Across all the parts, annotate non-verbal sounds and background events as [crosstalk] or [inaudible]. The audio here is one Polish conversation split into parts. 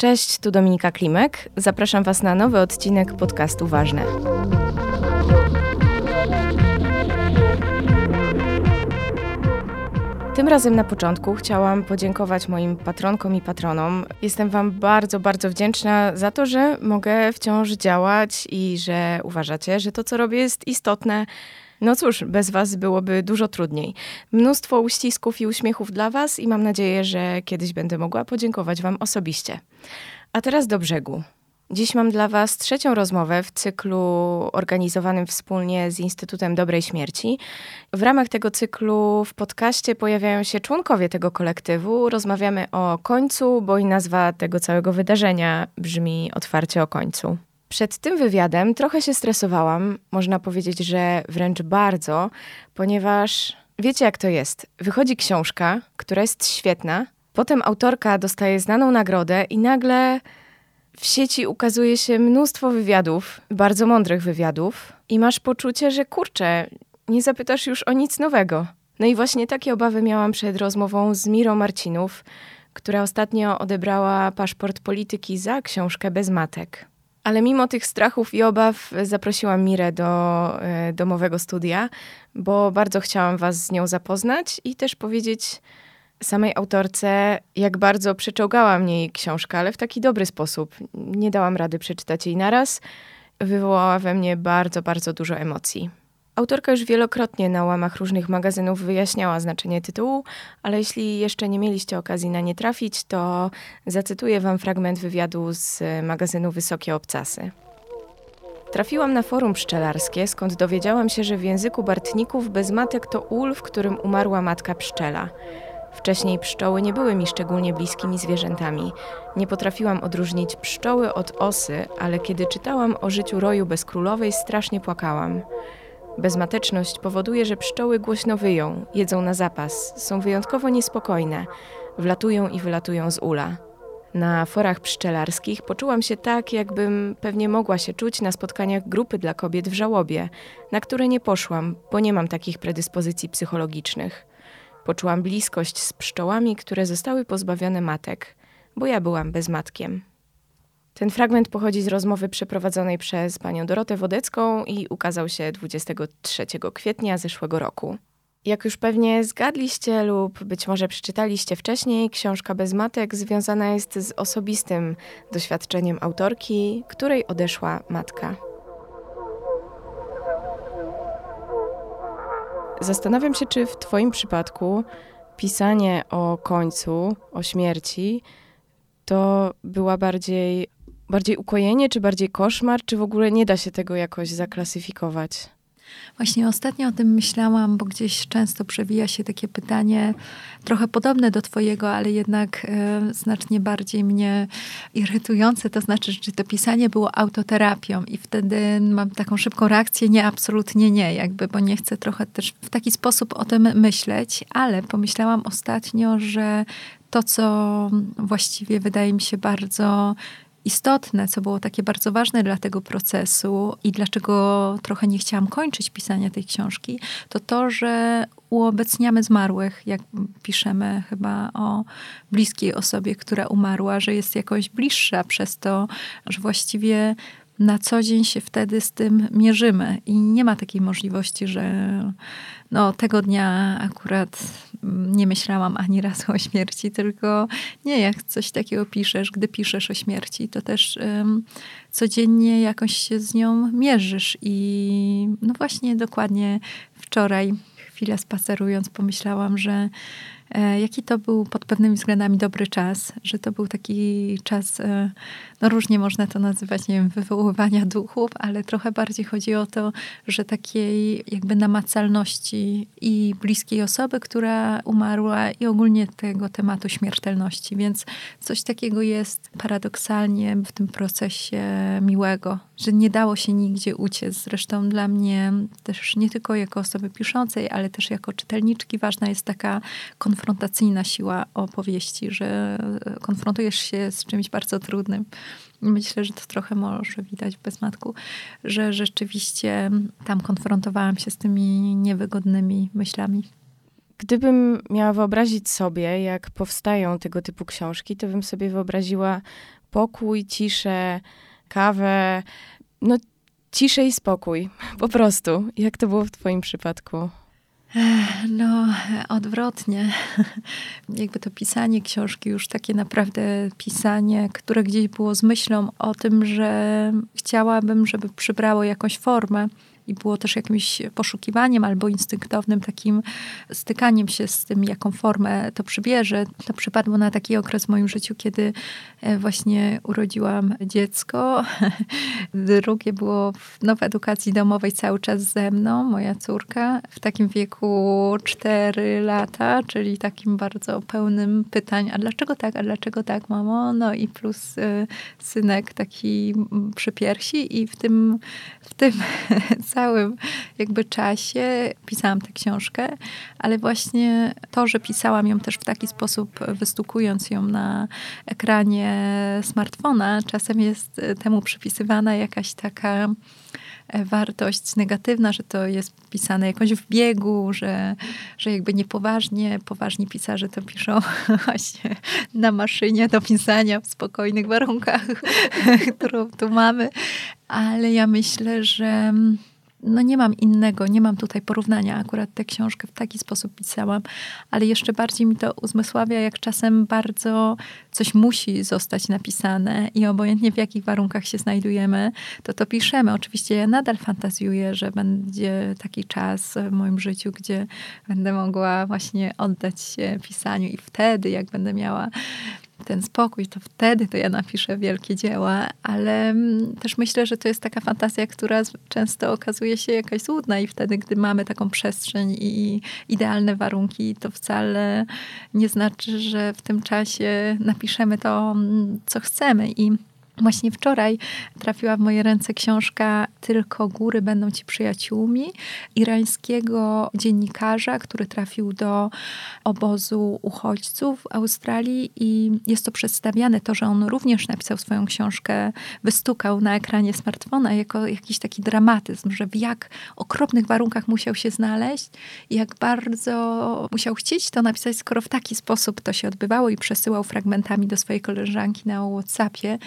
Cześć, tu Dominika Klimek. Zapraszam Was na nowy odcinek podcastu Ważne. Tym razem na początku chciałam podziękować moim patronkom i patronom. Jestem Wam bardzo, bardzo wdzięczna za to, że mogę wciąż działać i że uważacie, że to, co robię, jest istotne. No cóż, bez Was byłoby dużo trudniej. Mnóstwo uścisków i uśmiechów dla Was i mam nadzieję, że kiedyś będę mogła podziękować Wam osobiście. A teraz do brzegu. Dziś mam dla Was trzecią rozmowę w cyklu organizowanym wspólnie z Instytutem Dobrej Śmierci. W ramach tego cyklu w podcaście pojawiają się członkowie tego kolektywu. Rozmawiamy o końcu, bo i nazwa tego całego wydarzenia brzmi otwarcie o końcu. Przed tym wywiadem trochę się stresowałam, można powiedzieć, że wręcz bardzo, ponieważ wiecie jak to jest. Wychodzi książka, która jest świetna, potem autorka dostaje znaną nagrodę i nagle w sieci ukazuje się mnóstwo wywiadów, bardzo mądrych wywiadów, i masz poczucie, że kurczę, nie zapytasz już o nic nowego. No i właśnie takie obawy miałam przed rozmową z Mirą Marcinów, która ostatnio odebrała paszport polityki za książkę bez matek. Ale mimo tych strachów i obaw zaprosiłam Mirę do y, domowego studia, bo bardzo chciałam Was z nią zapoznać i też powiedzieć, samej autorce, jak bardzo przeczołgała mnie jej książka, ale w taki dobry sposób. Nie dałam rady przeczytać jej naraz. Wywołała we mnie bardzo, bardzo dużo emocji. Autorka już wielokrotnie na łamach różnych magazynów wyjaśniała znaczenie tytułu, ale jeśli jeszcze nie mieliście okazji na nie trafić, to zacytuję wam fragment wywiadu z magazynu Wysokie Obcasy. Trafiłam na forum pszczelarskie, skąd dowiedziałam się, że w języku Bartników bez matek to ul, w którym umarła matka pszczela. Wcześniej pszczoły nie były mi szczególnie bliskimi zwierzętami. Nie potrafiłam odróżnić pszczoły od osy, ale kiedy czytałam o życiu roju bezkrólowej, strasznie płakałam. Bezmateczność powoduje, że pszczoły głośno wyją, jedzą na zapas, są wyjątkowo niespokojne, wlatują i wylatują z ula. Na forach pszczelarskich poczułam się tak, jakbym pewnie mogła się czuć na spotkaniach grupy dla kobiet w żałobie, na które nie poszłam, bo nie mam takich predyspozycji psychologicznych. Poczułam bliskość z pszczołami, które zostały pozbawione matek, bo ja byłam bezmatkiem. Ten fragment pochodzi z rozmowy przeprowadzonej przez panią Dorotę Wodecką i ukazał się 23 kwietnia zeszłego roku. Jak już pewnie zgadliście lub być może przeczytaliście wcześniej, książka Bez Matek związana jest z osobistym doświadczeniem autorki, której odeszła matka. Zastanawiam się, czy w Twoim przypadku pisanie o końcu, o śmierci, to była bardziej, bardziej ukojenie, czy bardziej koszmar, czy w ogóle nie da się tego jakoś zaklasyfikować? Właśnie ostatnio o tym myślałam, bo gdzieś często przewija się takie pytanie, trochę podobne do Twojego, ale jednak e, znacznie bardziej mnie irytujące. To znaczy, czy to pisanie było autoterapią, i wtedy mam taką szybką reakcję: nie, absolutnie nie, jakby, bo nie chcę trochę też w taki sposób o tym myśleć, ale pomyślałam ostatnio, że to, co właściwie wydaje mi się bardzo istotne, co było takie bardzo ważne dla tego procesu i dlaczego trochę nie chciałam kończyć pisania tej książki, to to, że uobecniamy zmarłych, jak piszemy chyba o bliskiej osobie, która umarła, że jest jakoś bliższa przez to, że właściwie na co dzień się wtedy z tym mierzymy i nie ma takiej możliwości, że no, tego dnia akurat nie myślałam ani razu o śmierci, tylko nie, jak coś takiego piszesz, gdy piszesz o śmierci, to też um, codziennie jakoś się z nią mierzysz. I no właśnie dokładnie wczoraj, chwilę spacerując, pomyślałam, że jaki to był pod pewnymi względami dobry czas, że to był taki czas e, no różnie można to nazywać, nie wiem, wywoływania duchów, ale trochę bardziej chodzi o to, że takiej jakby namacalności i bliskiej osoby, która umarła i ogólnie tego tematu śmiertelności. Więc coś takiego jest paradoksalnie w tym procesie miłego, że nie dało się nigdzie uciec. Zresztą dla mnie też nie tylko jako osoby piszącej, ale też jako czytelniczki ważna jest taka konfrontacyjna siła opowieści, że konfrontujesz się z czymś bardzo trudnym. Myślę, że to trochę może widać w Bezmatku, że rzeczywiście tam konfrontowałam się z tymi niewygodnymi myślami. Gdybym miała wyobrazić sobie, jak powstają tego typu książki, to bym sobie wyobraziła pokój, ciszę, kawę, no ciszę i spokój, po prostu. Jak to było w twoim przypadku? No, odwrotnie. [laughs] Jakby to pisanie książki, już takie naprawdę pisanie, które gdzieś było z myślą o tym, że chciałabym, żeby przybrało jakąś formę i było też jakimś poszukiwaniem albo instynktownym takim stykaniem się z tym, jaką formę to przybierze. To przypadło na taki okres w moim życiu, kiedy e, właśnie urodziłam dziecko. [laughs] Drugie było w, no, w edukacji domowej cały czas ze mną, moja córka, w takim wieku 4 lata, czyli takim bardzo pełnym pytań, a dlaczego tak, a dlaczego tak, mamo? No i plus y, synek taki przy piersi i w tym, w tym [laughs] jakby czasie pisałam tę książkę, ale właśnie to, że pisałam ją też w taki sposób, wystukując ją na ekranie smartfona, czasem jest temu przypisywana jakaś taka wartość negatywna, że to jest pisane jakoś w biegu, że, że jakby niepoważnie, poważni pisarze to piszą [laughs] właśnie na maszynie do pisania w spokojnych warunkach, [laughs] którą tu mamy. Ale ja myślę, że no nie mam innego, nie mam tutaj porównania. Akurat tę książkę w taki sposób pisałam, ale jeszcze bardziej mi to uzmysławia, jak czasem bardzo coś musi zostać napisane i obojętnie w jakich warunkach się znajdujemy, to to piszemy. Oczywiście ja nadal fantazjuję, że będzie taki czas w moim życiu, gdzie będę mogła właśnie oddać się pisaniu i wtedy, jak będę miała ten spokój, to wtedy to ja napiszę wielkie dzieła, ale mm, też myślę, że to jest taka fantazja, która często okazuje się jakaś złudna i wtedy, gdy mamy taką przestrzeń i idealne warunki, to wcale nie znaczy, że w tym czasie napiszemy to, mm, co chcemy i Właśnie wczoraj trafiła w moje ręce książka Tylko góry będą ci przyjaciółmi irańskiego dziennikarza, który trafił do obozu uchodźców w Australii i jest to przedstawiane, to, że on również napisał swoją książkę, wystukał na ekranie smartfona jako jakiś taki dramatyzm, że w jak okropnych warunkach musiał się znaleźć jak bardzo musiał chcieć to napisać, skoro w taki sposób to się odbywało i przesyłał fragmentami do swojej koleżanki na Whatsappie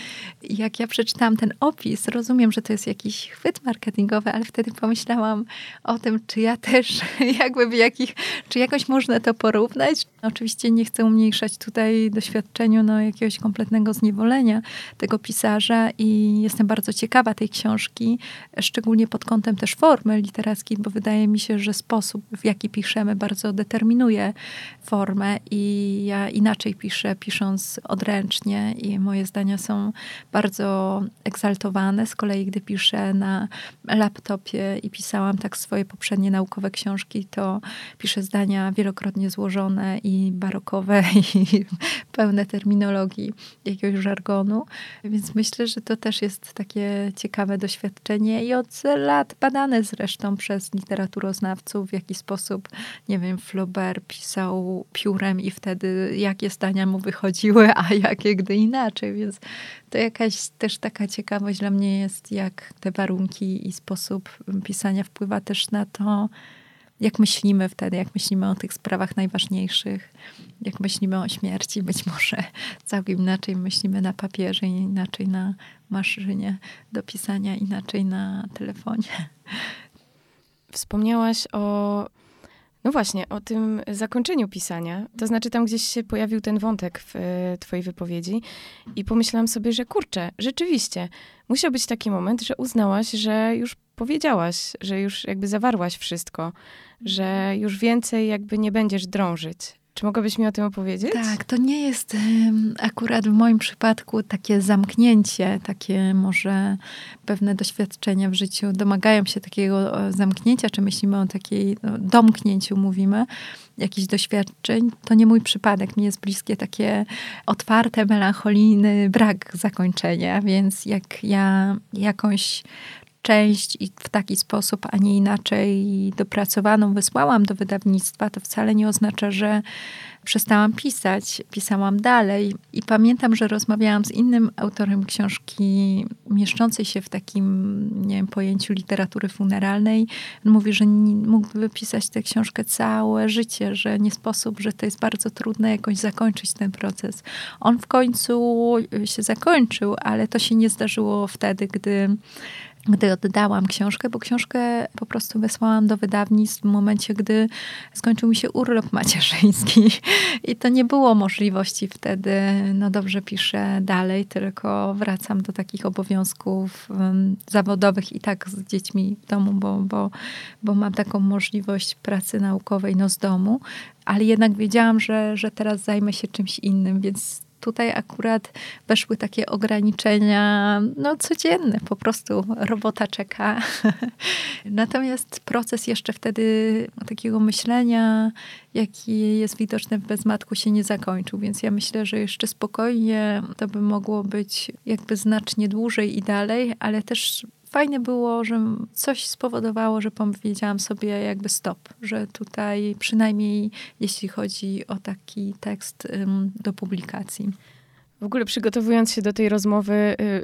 jak ja przeczytałam ten opis, rozumiem, że to jest jakiś chwyt marketingowy, ale wtedy pomyślałam o tym, czy ja też [laughs] jakby w jakich, czy jakoś można to porównać. Oczywiście nie chcę umniejszać tutaj doświadczeniu no, jakiegoś kompletnego zniewolenia tego pisarza i jestem bardzo ciekawa tej książki, szczególnie pod kątem też formy literackiej, bo wydaje mi się, że sposób, w jaki piszemy, bardzo determinuje formę i ja inaczej piszę, pisząc odręcznie i moje zdania są bardzo egzaltowane. Z kolei, gdy piszę na laptopie i pisałam tak swoje poprzednie naukowe książki, to piszę zdania wielokrotnie złożone i barokowe [laughs] i pełne terminologii, jakiegoś żargonu. Więc myślę, że to też jest takie ciekawe doświadczenie i od lat badane zresztą przez literaturoznawców, w jaki sposób, nie wiem, Flaubert pisał piórem i wtedy jakie zdania mu wychodziły, a jakie gdy inaczej. Więc to jakaś też taka ciekawość dla mnie jest, jak te warunki i sposób pisania wpływa też na to, jak myślimy wtedy, jak myślimy o tych sprawach najważniejszych, jak myślimy o śmierci, być może [laughs] całkiem inaczej myślimy na papierze, inaczej na maszynie do pisania, inaczej na telefonie. Wspomniałaś o no właśnie, o tym zakończeniu pisania. To znaczy, tam gdzieś się pojawił ten wątek w e, Twojej wypowiedzi, i pomyślałam sobie, że kurczę, rzeczywiście, musiał być taki moment, że uznałaś, że już powiedziałaś, że już jakby zawarłaś wszystko, że już więcej jakby nie będziesz drążyć. Czy mogłabyś mi o tym opowiedzieć? Tak, to nie jest akurat w moim przypadku takie zamknięcie, takie może pewne doświadczenia w życiu domagają się takiego zamknięcia, czy myślimy o takiej no, domknięciu, mówimy, jakichś doświadczeń. To nie mój przypadek. Mi jest bliskie takie otwarte, melancholijny brak zakończenia, więc jak ja jakąś część i w taki sposób, a nie inaczej dopracowaną wysłałam do wydawnictwa, to wcale nie oznacza, że przestałam pisać, pisałam dalej. I pamiętam, że rozmawiałam z innym autorem książki mieszczącej się w takim, nie wiem, pojęciu literatury funeralnej. On mówi, że mógłby pisać tę książkę całe życie, że nie sposób, że to jest bardzo trudne jakoś zakończyć ten proces. On w końcu się zakończył, ale to się nie zdarzyło wtedy, gdy gdy oddałam książkę, bo książkę po prostu wysłałam do wydawnictw w momencie, gdy skończył mi się urlop macierzyński. [laughs] I to nie było możliwości wtedy, no dobrze piszę dalej, tylko wracam do takich obowiązków zawodowych i tak z dziećmi w domu, bo, bo, bo mam taką możliwość pracy naukowej no z domu. Ale jednak wiedziałam, że, że teraz zajmę się czymś innym, więc tutaj akurat weszły takie ograniczenia, no codzienne, po prostu robota czeka. [laughs] Natomiast proces jeszcze wtedy takiego myślenia, jaki jest widoczny w bezmatku, się nie zakończył, więc ja myślę, że jeszcze spokojnie to by mogło być jakby znacznie dłużej i dalej, ale też fajnie było, że coś spowodowało, że powiedziałam sobie jakby stop, że tutaj przynajmniej jeśli chodzi o taki tekst do publikacji. W ogóle przygotowując się do tej rozmowy, y,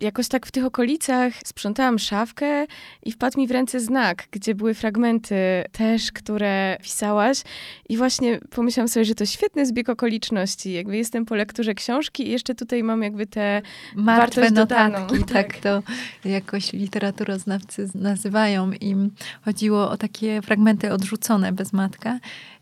jakoś tak w tych okolicach sprzątałam szafkę i wpadł mi w ręce znak, gdzie były fragmenty też, które pisałaś. I właśnie pomyślałam sobie, że to świetny zbieg okoliczności. Jakby jestem po lekturze książki i jeszcze tutaj mam jakby te martwe notatki. Tak. [laughs] tak to jakoś literaturoznawcy nazywają. I chodziło o takie fragmenty odrzucone bez matka.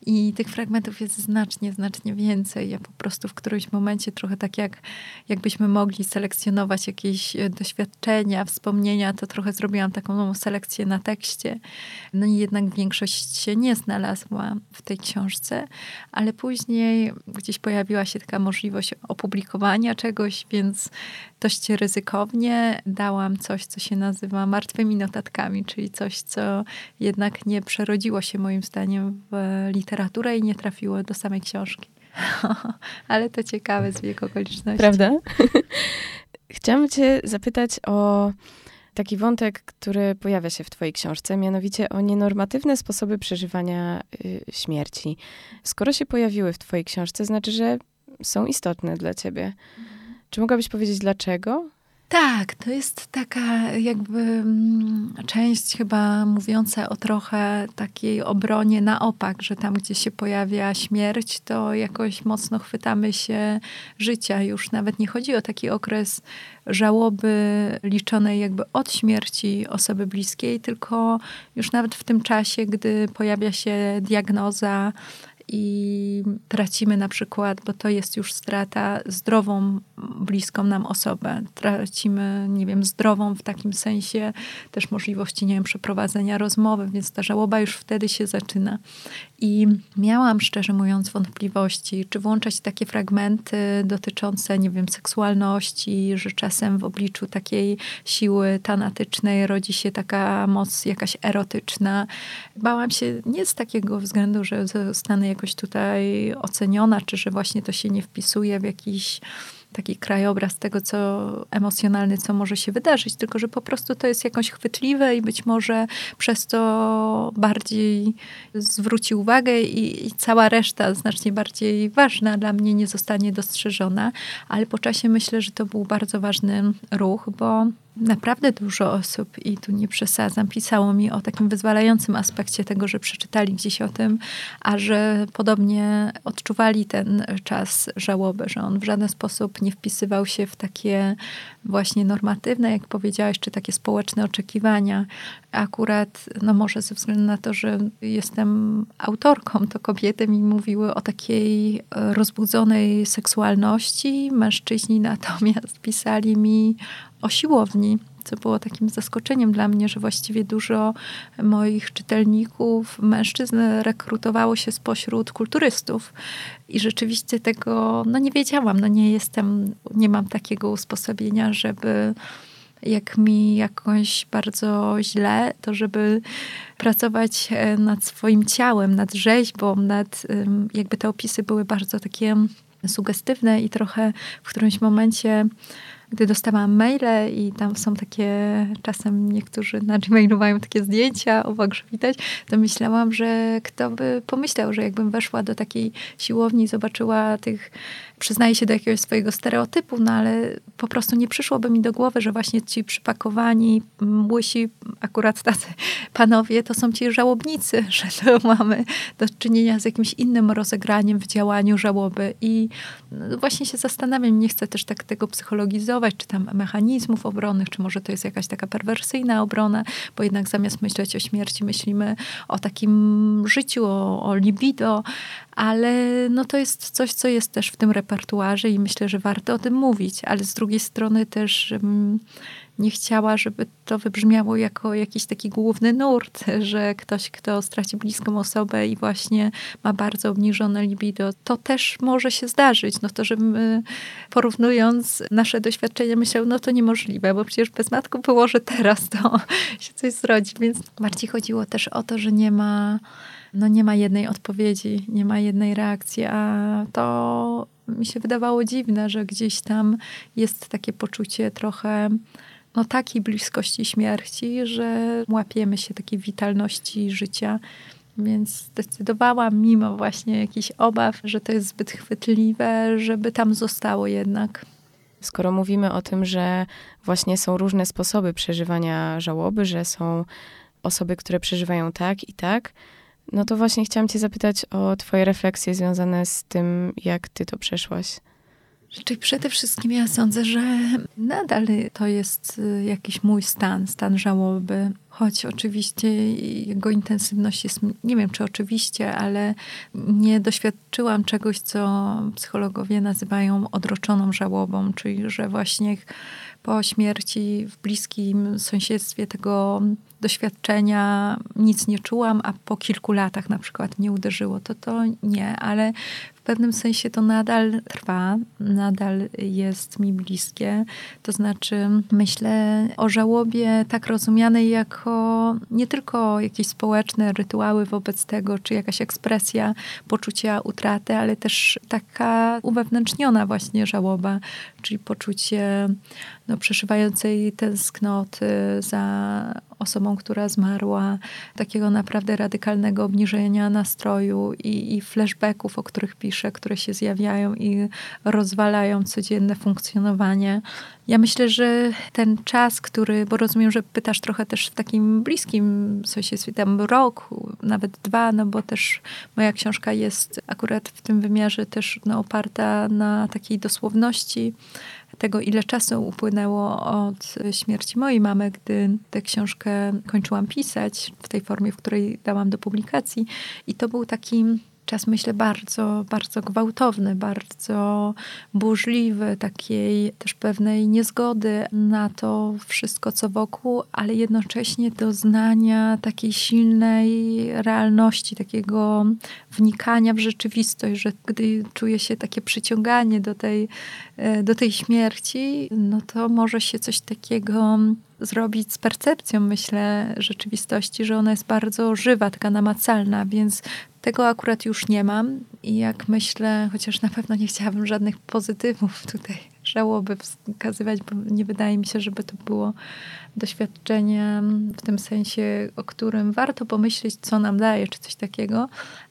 I tych fragmentów jest znacznie, znacznie więcej. Ja po prostu w którymś momencie trochę tak jak jakbyśmy mogli selekcjonować jakieś e, doświadczenia, wspomnienia, to trochę zrobiłam taką selekcję na tekście. No i jednak większość się nie znalazła w tej książce, ale później gdzieś pojawiła się taka możliwość opublikowania czegoś, więc dość ryzykownie dałam coś, co się nazywa martwymi notatkami, czyli coś, co jednak nie przerodziło się moim zdaniem w literaturę i nie trafiło do samej książki. [laughs] Ale to ciekawe zbieg okoliczności. Prawda? [laughs] Chciałam cię zapytać o taki wątek, który pojawia się w twojej książce, mianowicie o nienormatywne sposoby przeżywania y, śmierci. Skoro się pojawiły w twojej książce, znaczy, że są istotne dla ciebie. Czy mogłabyś powiedzieć dlaczego? Tak, to jest taka jakby mm, część chyba mówiąca o trochę takiej obronie na opak, że tam, gdzie się pojawia śmierć, to jakoś mocno chwytamy się życia. Już nawet nie chodzi o taki okres żałoby liczonej jakby od śmierci osoby bliskiej, tylko już nawet w tym czasie, gdy pojawia się diagnoza, i tracimy na przykład, bo to jest już strata, zdrową, bliską nam osobę. Tracimy, nie wiem, zdrową w takim sensie też możliwości, nie wiem, przeprowadzenia rozmowy, więc ta żałoba już wtedy się zaczyna. I miałam, szczerze mówiąc, wątpliwości, czy włączać takie fragmenty dotyczące, nie wiem, seksualności, że czasem w obliczu takiej siły tanatycznej rodzi się taka moc jakaś erotyczna. Bałam się nie z takiego względu, że zostanę jakoś tutaj oceniona, czy że właśnie to się nie wpisuje w jakiś taki krajobraz tego, co emocjonalny, co może się wydarzyć, tylko że po prostu to jest jakoś chwytliwe i być może przez to bardziej zwróci uwagę i, i cała reszta, znacznie bardziej ważna dla mnie, nie zostanie dostrzeżona. Ale po czasie myślę, że to był bardzo ważny ruch, bo naprawdę dużo osób, i tu nie przesadzam, pisało mi o takim wyzwalającym aspekcie tego, że przeczytali gdzieś o tym, a że podobnie odczuwali ten czas żałoby, że on w żaden sposób nie wpisywał się w takie właśnie normatywne, jak powiedziałaś, czy takie społeczne oczekiwania. Akurat, no może ze względu na to, że jestem autorką, to kobiety mi mówiły o takiej rozbudzonej seksualności, mężczyźni natomiast pisali mi o siłowni, co było takim zaskoczeniem dla mnie, że właściwie dużo moich czytelników, mężczyzn rekrutowało się spośród kulturystów. I rzeczywiście tego, no nie wiedziałam, no nie jestem, nie mam takiego usposobienia, żeby jak mi jakoś bardzo źle, to żeby pracować e, nad swoim ciałem, nad rzeźbą, nad jakby te opisy były bardzo takie sugestywne i trochę w którymś momencie gdy dostawałam maile i tam są takie, czasem niektórzy na Gmailu mają takie zdjęcia, obok, że widać, to myślałam, że kto by pomyślał, że jakbym weszła do takiej siłowni zobaczyła tych przyznaję się do jakiegoś swojego stereotypu, no ale po prostu nie przyszłoby mi do głowy, że właśnie ci przypakowani, łysi, akurat tacy [laughs] panowie, to są ci żałobnicy, [laughs] że to mamy do czynienia z jakimś innym rozegraniem w działaniu żałoby. I no właśnie się zastanawiam, nie chcę też tak tego psychologizować, czy tam mechanizmów obronnych, czy może to jest jakaś taka perwersyjna obrona, bo jednak zamiast myśleć o śmierci, myślimy o takim życiu, o, o libido, ale no to jest coś, co jest też w tym repertuarze i myślę, że warto o tym mówić, ale z drugiej strony też nie chciała, żeby to wybrzmiało jako jakiś taki główny nurt, [laughs] że ktoś, kto straci bliską osobę i właśnie ma bardzo obniżone libido, to też może się zdarzyć. No to, że my, porównując nasze doświadczenia, myślał, no to niemożliwe, bo przecież bez matku było, że teraz to [laughs] się coś zrodzi. Więc bardziej chodziło też o to, że nie ma no nie ma jednej odpowiedzi, nie ma jednej reakcji, a to mi się wydawało dziwne, że gdzieś tam jest takie poczucie trochę no takiej bliskości śmierci, że łapiemy się takiej witalności życia. Więc zdecydowałam, mimo właśnie jakichś obaw, że to jest zbyt chwytliwe, żeby tam zostało jednak. Skoro mówimy o tym, że właśnie są różne sposoby przeżywania żałoby, że są osoby, które przeżywają tak i tak, no to właśnie chciałam Cię zapytać o Twoje refleksje związane z tym, jak Ty to przeszłaś. Czyli przede wszystkim ja sądzę, że nadal to jest y, jakiś mój stan, stan żałoby. Choć oczywiście jego intensywność jest, nie wiem czy oczywiście, ale nie doświadczyłam czegoś, co psychologowie nazywają odroczoną żałobą, czyli że właśnie po śmierci w bliskim sąsiedztwie tego doświadczenia nic nie czułam, a po kilku latach na przykład nie uderzyło, to to nie, ale w pewnym sensie to nadal trwa, nadal jest mi bliskie. To znaczy myślę o żałobie tak rozumianej jako nie tylko jakieś społeczne rytuały wobec tego, czy jakaś ekspresja poczucia utraty, ale też taka uwewnętrzniona właśnie żałoba, czyli poczucie no, przeszywającej tęsknoty za osobą, która zmarła, takiego naprawdę radykalnego obniżenia nastroju i, i flashbacków, o których piszę, które się zjawiają i rozwalają codzienne funkcjonowanie. Ja myślę, że ten czas, który, bo rozumiem, że pytasz trochę też w takim bliskim sąsiedztwie, tam rok, nawet dwa, no bo też moja książka jest akurat w tym wymiarze też no, oparta na takiej dosłowności tego, ile czasu upłynęło od śmierci mojej mamy, gdy tę książkę kończyłam pisać w tej formie, w której dałam do publikacji. I to był taki czas, myślę, bardzo, bardzo gwałtowny, bardzo burzliwy, takiej też pewnej niezgody na to wszystko, co wokół, ale jednocześnie doznania takiej silnej realności, takiego wnikania w rzeczywistość, że gdy czuje się takie przyciąganie do tej, e, do tej śmierci, no to może się coś takiego zrobić z percepcją, myślę, rzeczywistości, że ona jest bardzo żywa, taka namacalna, więc tego akurat już nie mam. I jak myślę, chociaż na pewno nie chciałabym żadnych pozytywów tutaj żałoby wskazywać, bo nie wydaje mi się, żeby to było doświadczenie w tym sensie, o którym warto pomyśleć, co nam daje, czy coś takiego,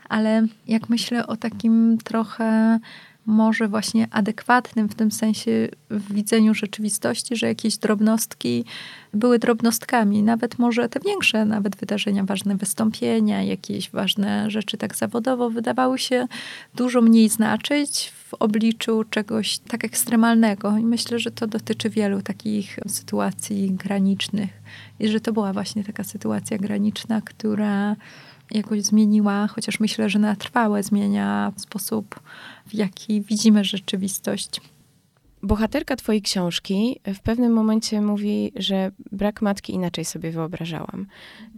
ale jak myślę o takim trochę może właśnie adekwatnym w tym sensie w widzeniu rzeczywistości, że jakieś drobnostki były drobnostkami, nawet może te większe, nawet wydarzenia, ważne wystąpienia, jakieś ważne rzeczy tak zawodowo wydawały się dużo mniej znaczyć w obliczu czegoś tak ekstremalnego. I myślę, że to dotyczy wielu takich sytuacji granicznych i że to była właśnie taka sytuacja graniczna, która jakoś zmieniła, chociaż myślę, że na trwałe zmienia sposób, w jaki widzimy rzeczywistość. Bohaterka twojej książki w pewnym momencie mówi, że brak matki inaczej sobie wyobrażałam.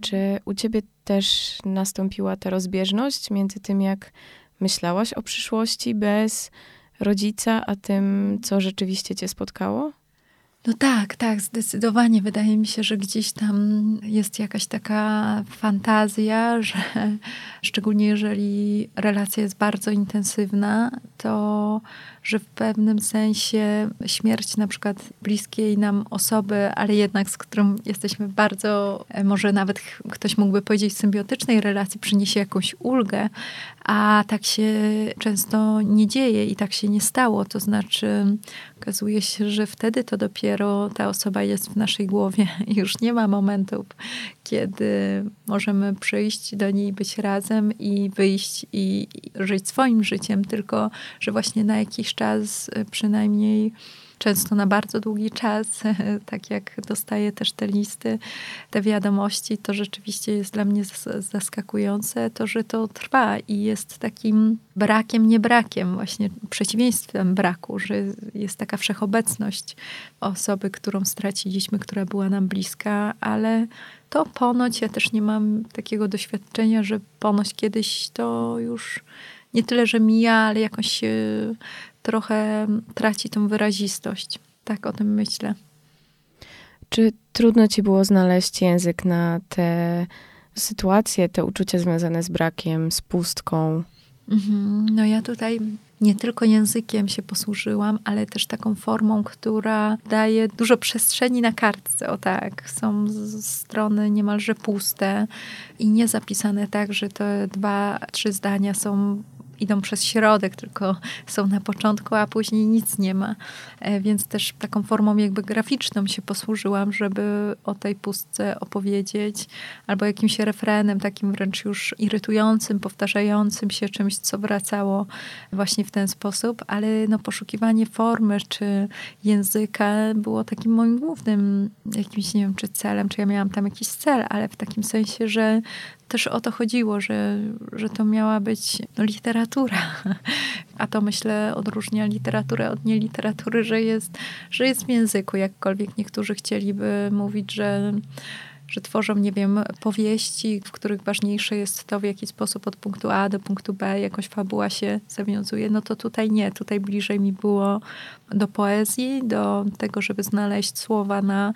Czy u ciebie też nastąpiła ta rozbieżność między tym, jak myślałaś o przyszłości bez rodzica, a tym, co rzeczywiście cię spotkało? No tak, tak, zdecydowanie. Wydaje mi się, że gdzieś tam jest jakaś taka fantazja, że [laughs] szczególnie jeżeli relacja jest bardzo intensywna, to że w pewnym sensie śmierć na przykład bliskiej nam osoby, ale jednak z którą jesteśmy bardzo, e, może nawet ktoś mógłby powiedzieć, symbiotycznej relacji, przyniesie jakąś ulgę, a tak się często nie dzieje i tak się nie stało. To znaczy, okazuje się, że wtedy to dopiero ta osoba jest w naszej głowie już nie ma momentów, kiedy możemy przyjść do niej, być razem i wyjść i żyć swoim życiem, tylko że właśnie na jakiś czas przynajmniej często na bardzo długi czas, [laughs] tak jak dostaję też te listy, te wiadomości, to rzeczywiście jest dla mnie zaskakujące, to, że to trwa i jest takim brakiem, nie brakiem, właśnie przeciwieństwem braku, że jest taka wszechobecność osoby, którą straciliśmy, która była nam bliska, ale to ponoć, ja też nie mam takiego doświadczenia, że ponoć kiedyś to już nie tyle, że mija, ale jakoś trochę traci tą wyrazistość. Tak o tym myślę. Czy trudno ci było znaleźć język na te sytuacje, te uczucia związane z brakiem, z pustką? Mhm. No ja tutaj nie tylko językiem się posłużyłam, ale też taką formą, która daje dużo przestrzeni na kartce. O tak, są strony niemalże puste i nie zapisane tak, że te dwa, trzy zdania są idą przez środek, tylko są na początku, a później nic nie ma. E, więc też taką formą jakby graficzną się posłużyłam, żeby o tej pustce opowiedzieć, albo jakimś refrenem takim wręcz już irytującym, powtarzającym się czymś, co wracało właśnie w ten sposób, ale no poszukiwanie formy czy języka było takim moim głównym jakimś, nie wiem, czy celem, czy ja miałam tam jakiś cel, ale w takim sensie, że też o to chodziło, że, że to miała być literatura. [laughs] A to myślę odróżnia literaturę od nieliteratury, że jest, że jest w języku, jakkolwiek niektórzy chcieliby mówić, że że tworzą, nie wiem, powieści, w których ważniejsze jest to, w jaki sposób od punktu A do punktu B jakoś fabuła się zawiązuje, no to tutaj nie. Tutaj bliżej mi było do poezji, do tego, żeby znaleźć słowa na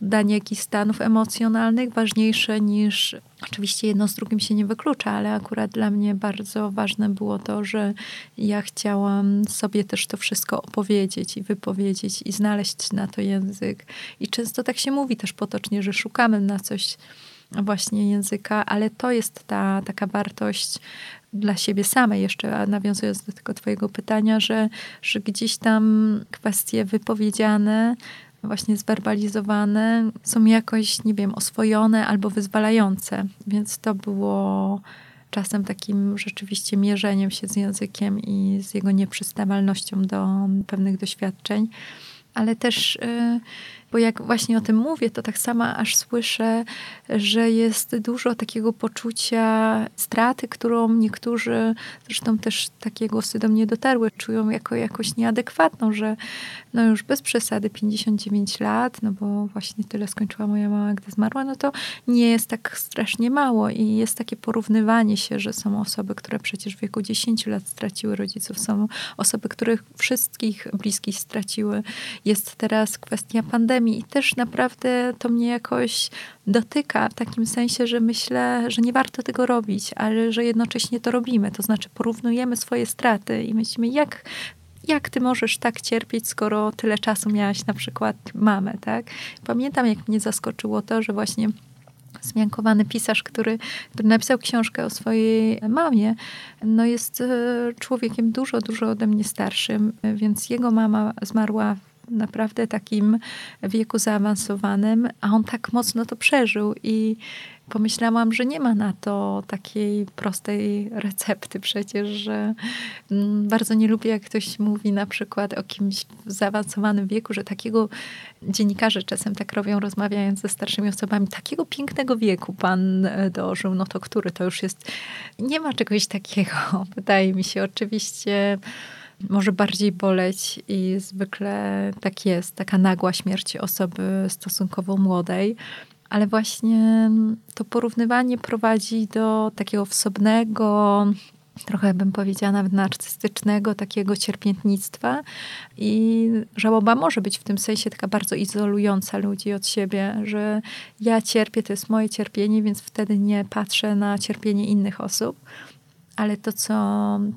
danie jakichś stanów emocjonalnych ważniejsze niż, oczywiście jedno z drugim się nie wyklucza, ale akurat dla mnie bardzo ważne było to, że ja chciałam sobie też to wszystko opowiedzieć i wypowiedzieć i znaleźć na to język. I często tak się mówi też potocznie, że szukamy na coś właśnie języka, ale to jest ta taka wartość dla siebie samej, jeszcze nawiązując do tego twojego pytania, że, że gdzieś tam kwestie wypowiedziane właśnie zwerbalizowane, są jakoś, nie wiem, oswojone albo wyzwalające. Więc to było czasem takim rzeczywiście mierzeniem się z językiem i z jego nieprzystawalnością do pewnych doświadczeń. Ale też y, bo jak właśnie o tym mówię, to tak sama aż słyszę, że jest dużo takiego poczucia straty, którą niektórzy, zresztą też takie głosy do mnie dotarły, czują jako jakoś nieadekwatną, że no już bez przesady 59 lat, no bo właśnie tyle skończyła moja mama, gdy zmarła, no to nie jest tak strasznie mało i jest takie porównywanie się, że są osoby, które przecież w wieku 10 lat straciły rodziców, są osoby, których wszystkich bliskich straciły. Jest teraz kwestia pandemii, i też naprawdę to mnie jakoś dotyka w takim sensie, że myślę, że nie warto tego robić, ale że jednocześnie to robimy. To znaczy porównujemy swoje straty i myślimy, jak jak ty możesz tak cierpieć, skoro tyle czasu miałaś na przykład mamę, tak? Pamiętam, jak mnie zaskoczyło to, że właśnie zmiankowany pisarz, który, który napisał książkę o swojej mamie, no jest e, człowiekiem dużo, dużo ode mnie starszym, więc jego mama zmarła naprawdę takim wieku zaawansowanym, a on tak mocno to przeżył i pomyślałam, że nie ma na to takiej prostej recepty przecież, że mm, bardzo nie lubię, jak ktoś mówi na przykład o kimś w zaawansowanym wieku, że takiego dziennikarze czasem tak robią, rozmawiając ze starszymi osobami, takiego pięknego wieku pan e, dożył, no to który to już jest, nie ma czegoś takiego, [laughs] wydaje mi się. Oczywiście może bardziej boleć i zwykle tak jest, taka nagła śmierć osoby stosunkowo młodej. Ale właśnie to porównywanie prowadzi do takiego wsobnego, trochę bym powiedziała nawet narcystycznego takiego cierpiętnictwa i żałoba może być w tym sensie taka bardzo izolująca ludzi od siebie, że ja cierpię, to jest moje cierpienie, więc wtedy nie patrzę na cierpienie innych osób ale to, co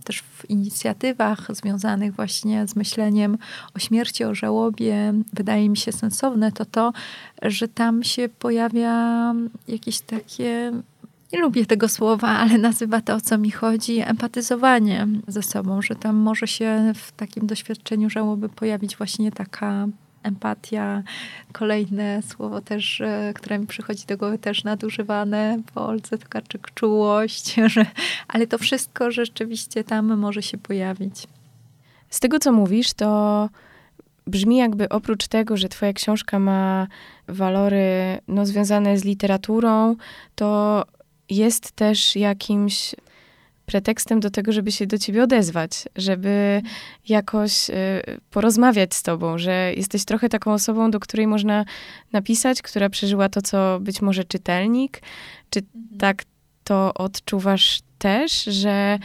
też w inicjatywach związanych właśnie z myśleniem o śmierci, o żałobie, wydaje mi się sensowne, to to, że tam się pojawia jakieś takie nie lubię tego słowa, ale nazywa to, o co mi chodzi, empatyzowanie ze sobą, że tam może się w takim doświadczeniu żałoby pojawić właśnie taka empatia. Kolejne słowo też, e, które mi przychodzi do głowy, też nadużywane w Polsce, taka czułość, [laughs] że, ale to wszystko rzeczywiście tam może się pojawić. Z tego, co mówisz, to brzmi jakby oprócz tego, że twoja książka ma walory no, związane z literaturą, to jest też jakimś pretekstem do tego, żeby się do ciebie odezwać, żeby jakoś y, porozmawiać z tobą, że jesteś trochę taką osobą, do której można napisać, która przeżyła to, co być może czytelnik. Czy mhm. tak to odczuwasz też, że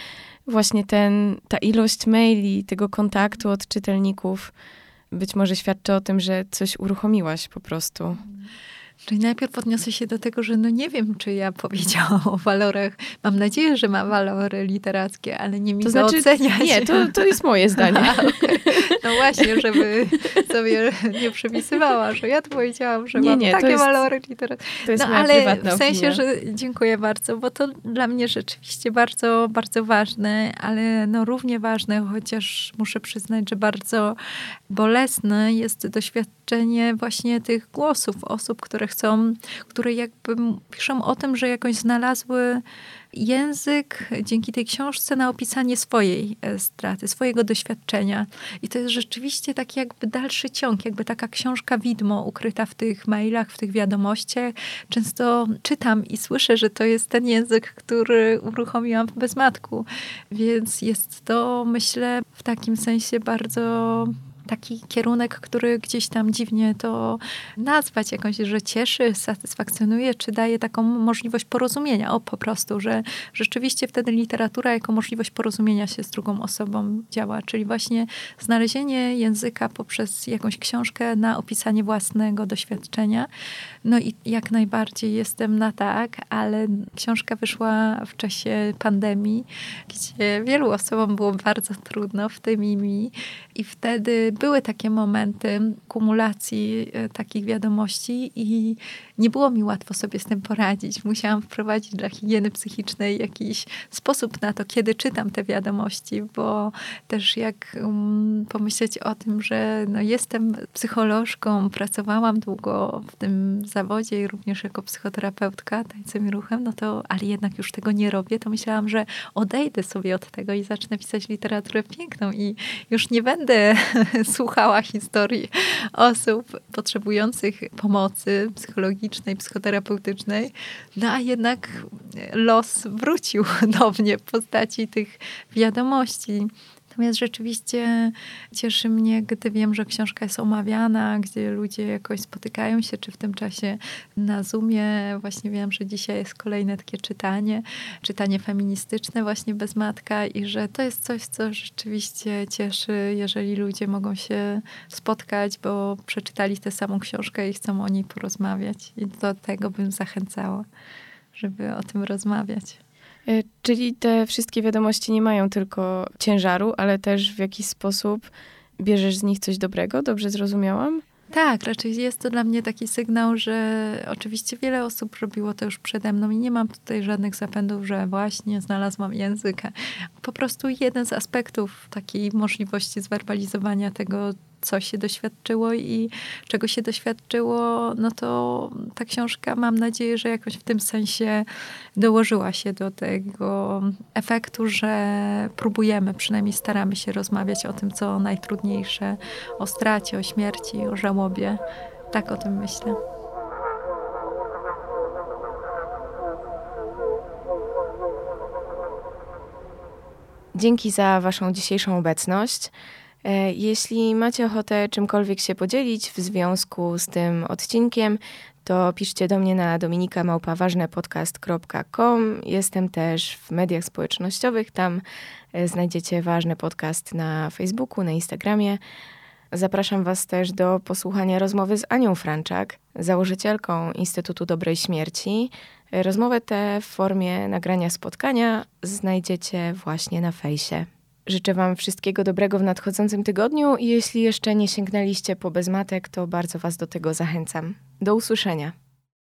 właśnie ten, ta ilość maili, tego kontaktu od czytelników być może świadczy o tym, że coś uruchomiłaś po prostu? Czyli najpierw odniosę się do tego, że no nie wiem, czy ja powiedziałam o walorach. Mam nadzieję, że ma walory literackie, ale nie mi to znaczy, oceniać. Nie, to, to jest moje zdanie. okay. [laughs] No właśnie, żeby sobie nie przypisywała, że ja tu powiedziałam, że nie, mam nie, takie jest, walory literackie. To jest no ale w sensie, że dziękuję bardzo, bo to dla mnie rzeczywiście bardzo, bardzo ważne, ale no równie ważne, chociaż muszę przyznać, że bardzo bolesne jest doświadczenie właśnie tych głosów osób, które chcą, które jakby piszą o tym, że jakoś znalazły język dzięki tej książce na opisanie swojej e, straty, swojego doświadczenia. I to jest rzeczywiście taki jakby dalszy ciąg, jakby taka książka widmo ukryta w tych mailach, w tych wiadomościach. Często czytam i słyszę, że to jest ten język, który uruchomiłam w bezmatku. Więc jest to, myślę, w takim sensie bardzo taki kierunek, który gdzieś tam dziwnie to nazwać jakoś, że cieszy, satysfakcjonuje, czy daje taką możliwość porozumienia. O, po prostu, że rzeczywiście wtedy literatura jako możliwość porozumienia się z drugą osobą działa, czyli właśnie znalezienie języka poprzez jakąś książkę na opisanie własnego doświadczenia. No i jak najbardziej jestem na tak, ale książka wyszła w czasie pandemii, gdzie wielu osobom było bardzo trudno, w tym i mi. I wtedy były takie momenty kumulacji e, takich wiadomości i nie było mi łatwo sobie z tym poradzić. Musiałam wprowadzić dla higieny psychicznej jakiś sposób na to, kiedy czytam te wiadomości, bo też jak um, pomyśleć o tym, że no, jestem psycholożką, pracowałam długo w tym zawodzie i również jako psychoterapeutka tańcem i ruchem, no to, ale jednak już tego nie robię, to myślałam, że odejdę sobie od tego i zacznę pisać literaturę piękną i już nie będę [laughs] słuchała historii osób potrzebujących pomocy psychologicznej, psychoterapeutycznej, no a jednak los wrócił [laughs] do mnie w postaci tych wiadomości. Natomiast rzeczywiście cieszy mnie, gdy wiem, że książka jest omawiana, gdzie ludzie jakoś spotykają się, czy w tym czasie na Zoomie. Właśnie wiem, że dzisiaj jest kolejne takie czytanie, czytanie feministyczne właśnie bez matka i że to jest coś, co rzeczywiście cieszy, jeżeli ludzie mogą się spotkać, bo przeczytali tę samą książkę i chcą o niej porozmawiać. I do tego bym zachęcała, żeby o tym rozmawiać. E, czyli te wszystkie wiadomości nie mają tylko ciężaru, ale też w jakiś sposób bierzesz z nich coś dobrego? Dobrze zrozumiałam? Tak, raczej jest to dla mnie taki sygnał, że oczywiście wiele osób robiło to już przede mną i nie mam tutaj żadnych zapędów, że właśnie znalazłam język. Po prostu jeden z aspektów takiej możliwości zwerbalizowania tego, co się doświadczyło i czego się doświadczyło, no to ta książka mam nadzieję, że jakoś w tym sensie dołożyła się do tego efektu, że próbujemy, przynajmniej staramy się rozmawiać o tym, co najtrudniejsze, o stracie, o śmierci, o żałobie. Tak o tym myślę. Dzięki za Waszą dzisiejszą obecność. E, jeśli macie ochotę czymkolwiek się podzielić w związku z tym odcinkiem, to piszcie do mnie na dominikamałpaważnepodcast.com. Jestem też w mediach społecznościowych, tam e, znajdziecie ważny podcast na Facebooku, na Instagramie. Zapraszam Was też do posłuchania rozmowy z Anią Franczak założycielką Instytutu Dobrej Śmierci. Rozmowę tę w formie nagrania spotkania znajdziecie właśnie na fejsie. Życzę Wam wszystkiego dobrego w nadchodzącym tygodniu i jeśli jeszcze nie sięgnęliście po bezmatek, to bardzo Was do tego zachęcam. Do usłyszenia.